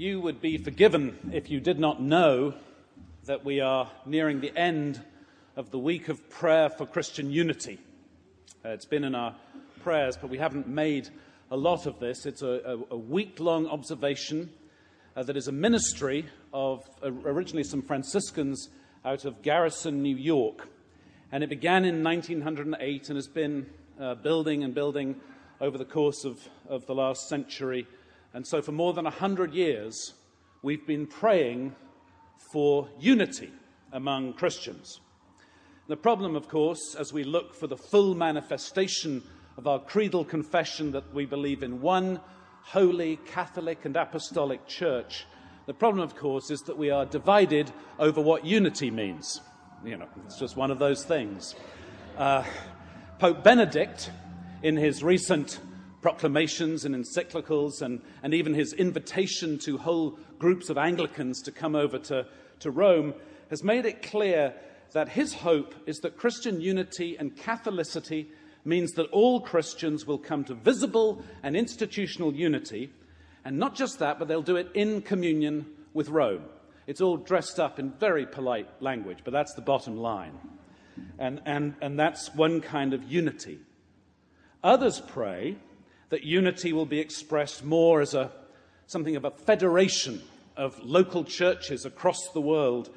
You would be forgiven if you did not know that we are nearing the end of the week of prayer for Christian unity. Uh, it's been in our prayers, but we haven't made a lot of this. It's a, a, a week long observation uh, that is a ministry of uh, originally some Franciscans out of Garrison, New York. And it began in 1908 and has been uh, building and building over the course of, of the last century. And so, for more than 100 years, we've been praying for unity among Christians. The problem, of course, as we look for the full manifestation of our creedal confession that we believe in one holy, Catholic, and apostolic church, the problem, of course, is that we are divided over what unity means. You know, it's just one of those things. Uh, Pope Benedict, in his recent proclamations and encyclicals, and, and even his invitation to whole groups of Anglicans to come over to, to Rome, has made it clear that his hope is that Christian unity and Catholicity means that all Christians will come to visible and institutional unity, and not just that, but they'll do it in communion with Rome. It's all dressed up in very polite language, but that's the bottom line. And, and, and that's one kind of unity. Others pray that unity will be expressed more as a, something of a federation of local churches across the world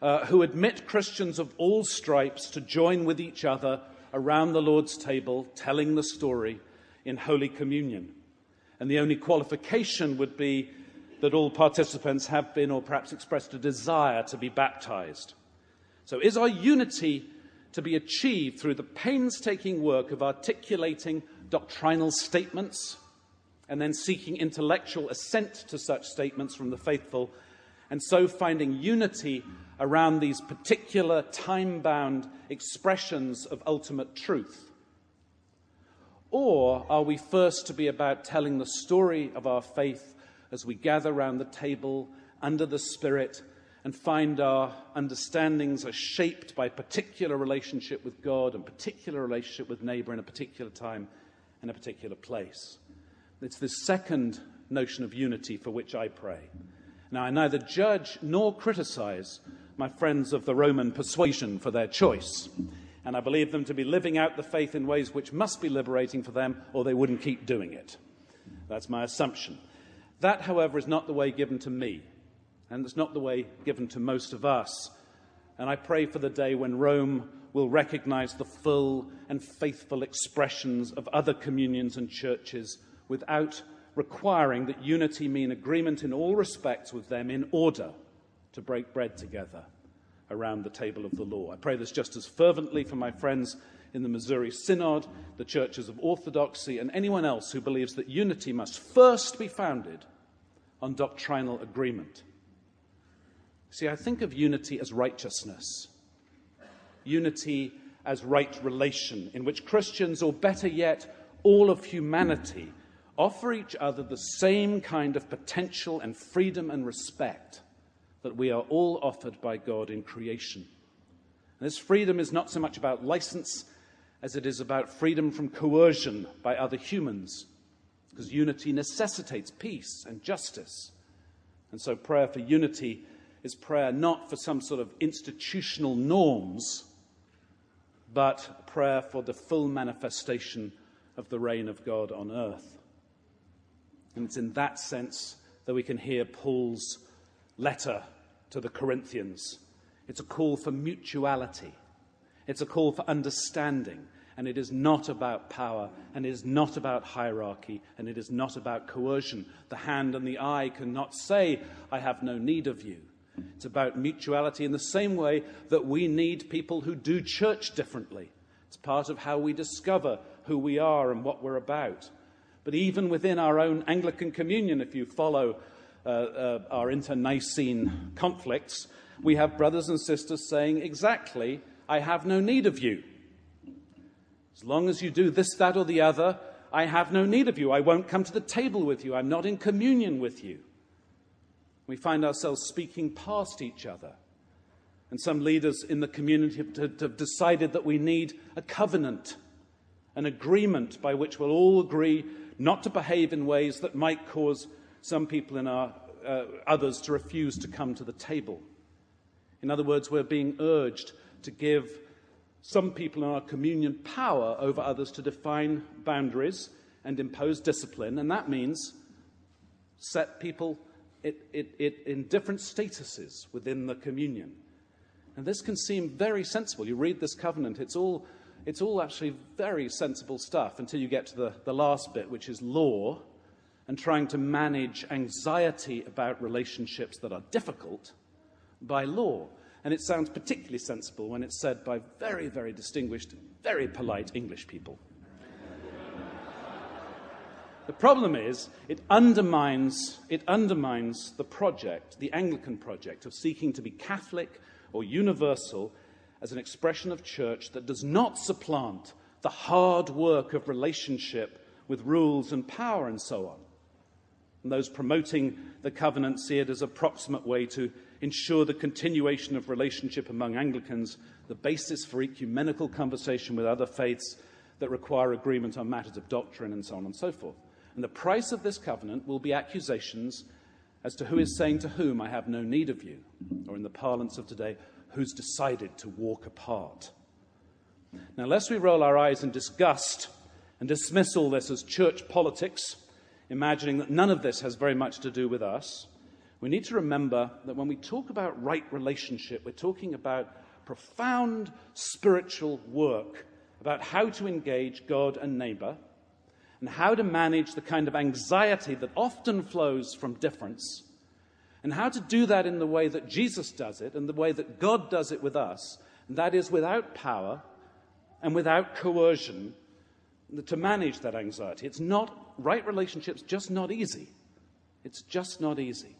uh, who admit Christians of all stripes to join with each other around the Lord's table, telling the story in Holy Communion. And the only qualification would be that all participants have been or perhaps expressed a desire to be baptized. So, is our unity to be achieved through the painstaking work of articulating doctrinal statements and then seeking intellectual assent to such statements from the faithful, and so finding unity around these particular time bound expressions of ultimate truth? Or are we first to be about telling the story of our faith as we gather round the table under the Spirit and find our understandings are shaped by particular relationship with God and particular relationship with neighbor in a particular time in a particular place? It's this second notion of unity for which I pray. Now, I neither judge nor criticize my friends of the Roman persuasion for their choice. And I believe them to be living out the faith in ways which must be liberating for them, or they wouldn't keep doing it. That's my assumption. That, however, is not the way given to me, and it's not the way given to most of us. And I pray for the day when Rome will recognize the full and faithful expressions of other communions and churches without requiring that unity mean agreement in all respects with them in order to break bread together around the table of the law. I pray this just as fervently for my friends in the Missouri Synod, the churches of Orthodoxy, and anyone else who believes that unity must first be founded on doctrinal agreement. See, I think of unity as righteousness, unity as right relation, in which Christians, or better yet, all of humanity, offer each other the same kind of potential and freedom and respect that we are all offered by God in creation. And this freedom is not so much about license as it is about freedom from coercion by other humans, because unity necessitates peace and justice. And so prayer for unity is prayer not for some sort of institutional norms, but prayer for the full manifestation of the reign of God on earth. And it's in that sense that we can hear Paul's letter to the Corinthians. It's a call for mutuality, it's a call for understanding. And it is not about power, and it is not about hierarchy, and it is not about coercion. The hand and the eye cannot say, I have no need of you. It's about mutuality in the same way that we need people who do church differently. It's part of how we discover who we are and what we're about. But even within our own Anglican communion, if you follow uh, uh, our internecine conflicts, we have brothers and sisters saying exactly, I have no need of you. As long as you do this, that, or the other, I have no need of you. I won't come to the table with you. I'm not in communion with you. We find ourselves speaking past each other. And some leaders in the community have decided that we need a covenant, an agreement by which we'll all agree not to behave in ways that might cause some people in our uh, others to refuse to come to the table. In other words, we're being urged to give some people in our communion power over others to define boundaries and impose discipline, and that means set people it, it, it, in different statuses within the communion. And this can seem very sensible. You read this covenant, it's all, it's all actually very sensible stuff until you get to the, the last bit, which is law and trying to manage anxiety about relationships that are difficult by law. And it sounds particularly sensible when it's said by very, very distinguished, very polite English people. The problem is, it undermines, it undermines the project, the Anglican project, of seeking to be Catholic or universal as an expression of church that does not supplant the hard work of relationship with rules and power and so on. And those promoting the covenant see it as a proximate way to ensure the continuation of relationship among Anglicans, the basis for ecumenical conversation with other faiths that require agreement on matters of doctrine, and so on and so forth. And the price of this covenant will be accusations as to who is saying to whom, I have no need of you, or in the parlance of today, who's decided to walk apart. Now, lest we roll our eyes in disgust and dismiss all this as church politics, imagining that none of this has very much to do with us, we need to remember that when we talk about right relationship, we're talking about profound spiritual work about how to engage God and neighbor and how to manage the kind of anxiety that often flows from difference and how to do that in the way that Jesus does it and the way that God does it with us, and that is without power and without coercion to manage that anxiety. It's not, right relationships, just not easy. It's just not easy.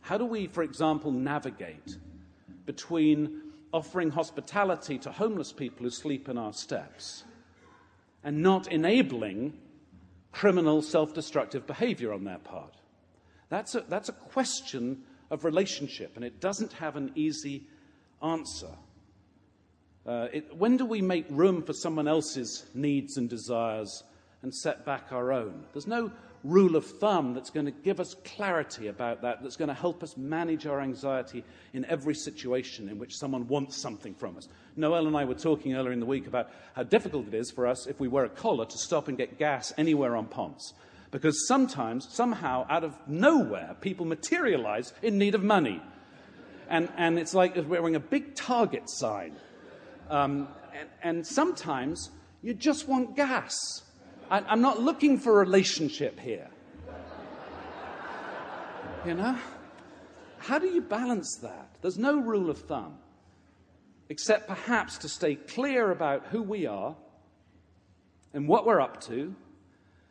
How do we, for example, navigate between offering hospitality to homeless people who sleep in our steps and not enabling criminal self destructive behavior on their part? That's a, that's a question of relationship, and it doesn't have an easy answer. Uh, it, when do we make room for someone else's needs and desires and set back our own? There's no rule of thumb that's going to give us clarity about that, that's going to help us manage our anxiety in every situation in which someone wants something from us. Noel and I were talking earlier in the week about how difficult it is for us, if we wear a collar, to stop and get gas anywhere on Ponce. Because sometimes, somehow, out of nowhere, people materialize in need of money. And, and it's like wearing a big target sign. Um, and, and sometimes you just want gas. I, I'm not looking for a relationship here. You know? How do you balance that? There's no rule of thumb, except perhaps to stay clear about who we are and what we're up to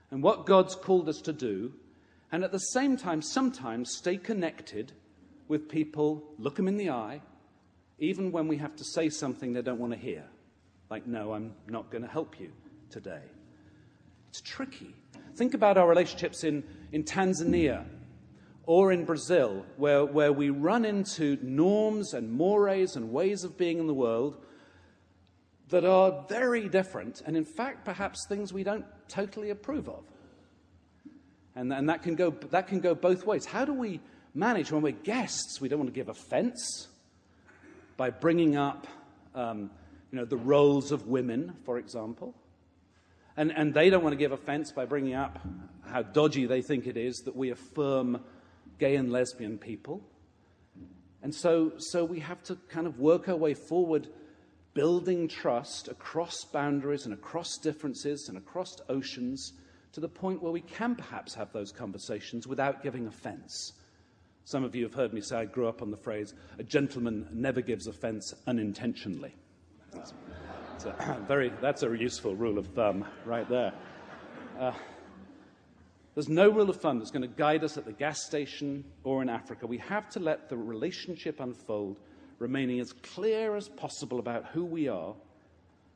and what God's called us to do, and at the same time, sometimes stay connected with people, look them in the eye, even when we have to say something they don't want to hear. Like, no, I'm not going to help you today. It's tricky. Think about our relationships in, in Tanzania or in Brazil, where, where we run into norms and mores and ways of being in the world that are very different, and in fact, perhaps things we don't totally approve of. And, and that, can go, that can go both ways. How do we manage when we're guests? We don't want to give offense by bringing up um, you know, the roles of women, for example. And, and they don't want to give offense by bringing up how dodgy they think it is that we affirm gay and lesbian people. And so, so we have to kind of work our way forward, building trust across boundaries and across differences and across oceans to the point where we can perhaps have those conversations without giving offense. Some of you have heard me say I grew up on the phrase, a gentleman never gives offense unintentionally. That's, a very, that's a useful rule of thumb right there. Uh, there's no rule of thumb that's going to guide us at the gas station or in Africa. We have to let the relationship unfold, remaining as clear as possible about who we are,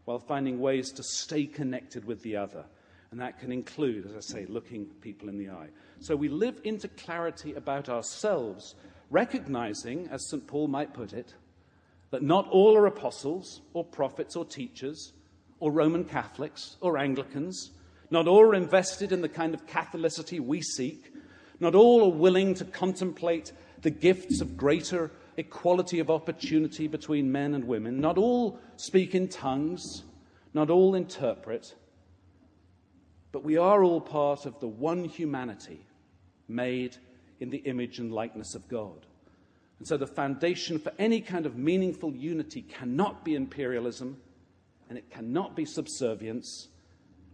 while finding ways to stay connected with the other. And that can include, as I say, looking people in the eye. So we live into clarity about ourselves, recognizing, as St. Paul might put it, that not all are apostles or prophets or teachers or Roman Catholics or Anglicans. Not all are invested in the kind of Catholicity we seek. Not all are willing to contemplate the gifts of greater equality of opportunity between men and women. Not all speak in tongues. Not all interpret. But we are all part of the one humanity made in the image and likeness of God. And so the foundation for any kind of meaningful unity cannot be imperialism and it cannot be subservience,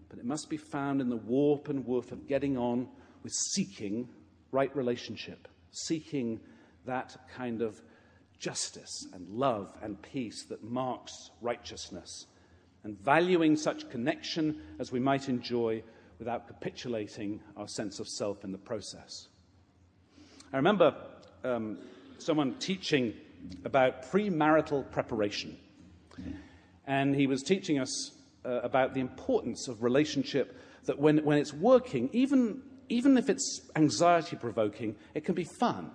but it must be found in the warp and woof of getting on with seeking right relationship, seeking that kind of justice and love and peace that marks righteousness, and valuing such connection as we might enjoy without capitulating our sense of self in the process. I remember um, someone teaching about premarital preparation. And he was teaching us uh, about the importance of relationship that when, when it's working, even, even if it's anxiety provoking, it can be fun.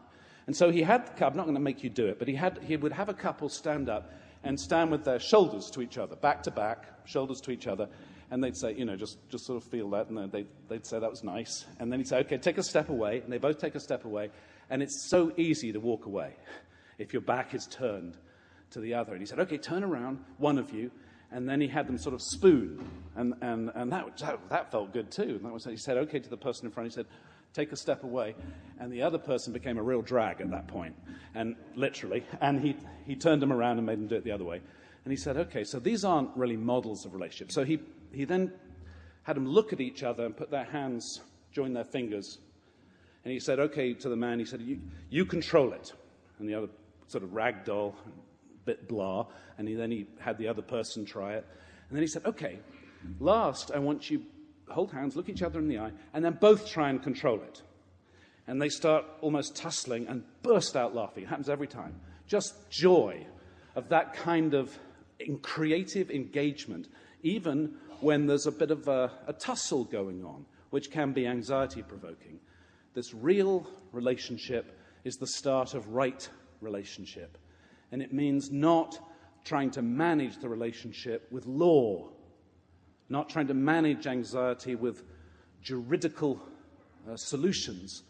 And so he had, I'm not going to make you do it, but he, had, he would have a couple stand up and stand with their shoulders to each other, back to back, shoulders to each other. And they'd say, you know, just, just sort of feel that. And they'd, they'd say, that was nice. And then he'd say, okay, take a step away. And they both take a step away. And it's so easy to walk away if your back is turned to the other. And he said, okay, turn around, one of you. And then he had them sort of spoon. And, and, and that, that, that felt good too. And that was, he said, okay, to the person in front, he said, take a step away. And the other person became a real drag at that point, and literally. And he, he turned them around and made them do it the other way. And he said, okay, so these aren't really models of relationships. So he, he then had them look at each other and put their hands, join their fingers. And he said, okay, to the man, he said, you, you control it. And the other sort of ragdoll, bit blah. And he, then he had the other person try it. And then he said, okay, last, I want you hold hands, look each other in the eye, and then both try and control it. And they start almost tussling and burst out laughing. It happens every time. Just joy of that kind of creative engagement, even when there's a bit of a, a tussle going on, which can be anxiety provoking. This real relationship is the start of right relationship. And it means not trying to manage the relationship with law, not trying to manage anxiety with juridical uh, solutions,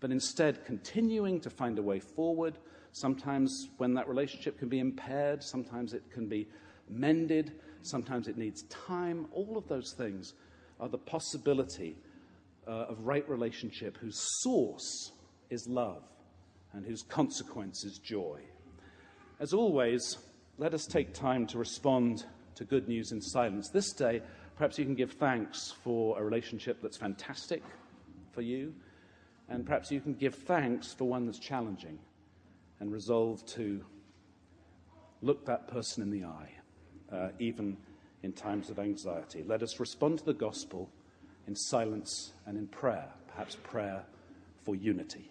but instead continuing to find a way forward. Sometimes, when that relationship can be impaired, sometimes it can be mended, sometimes it needs time. All of those things are the possibility uh, of right relationship whose source is love and whose consequence is joy. As always, let us take time to respond to good news in silence. This day, perhaps you can give thanks for a relationship that's fantastic for you, and perhaps you can give thanks for one that's challenging and resolve to look that person in the eye, uh, even in times of anxiety. Let us respond to the gospel in silence and in prayer, perhaps prayer for unity.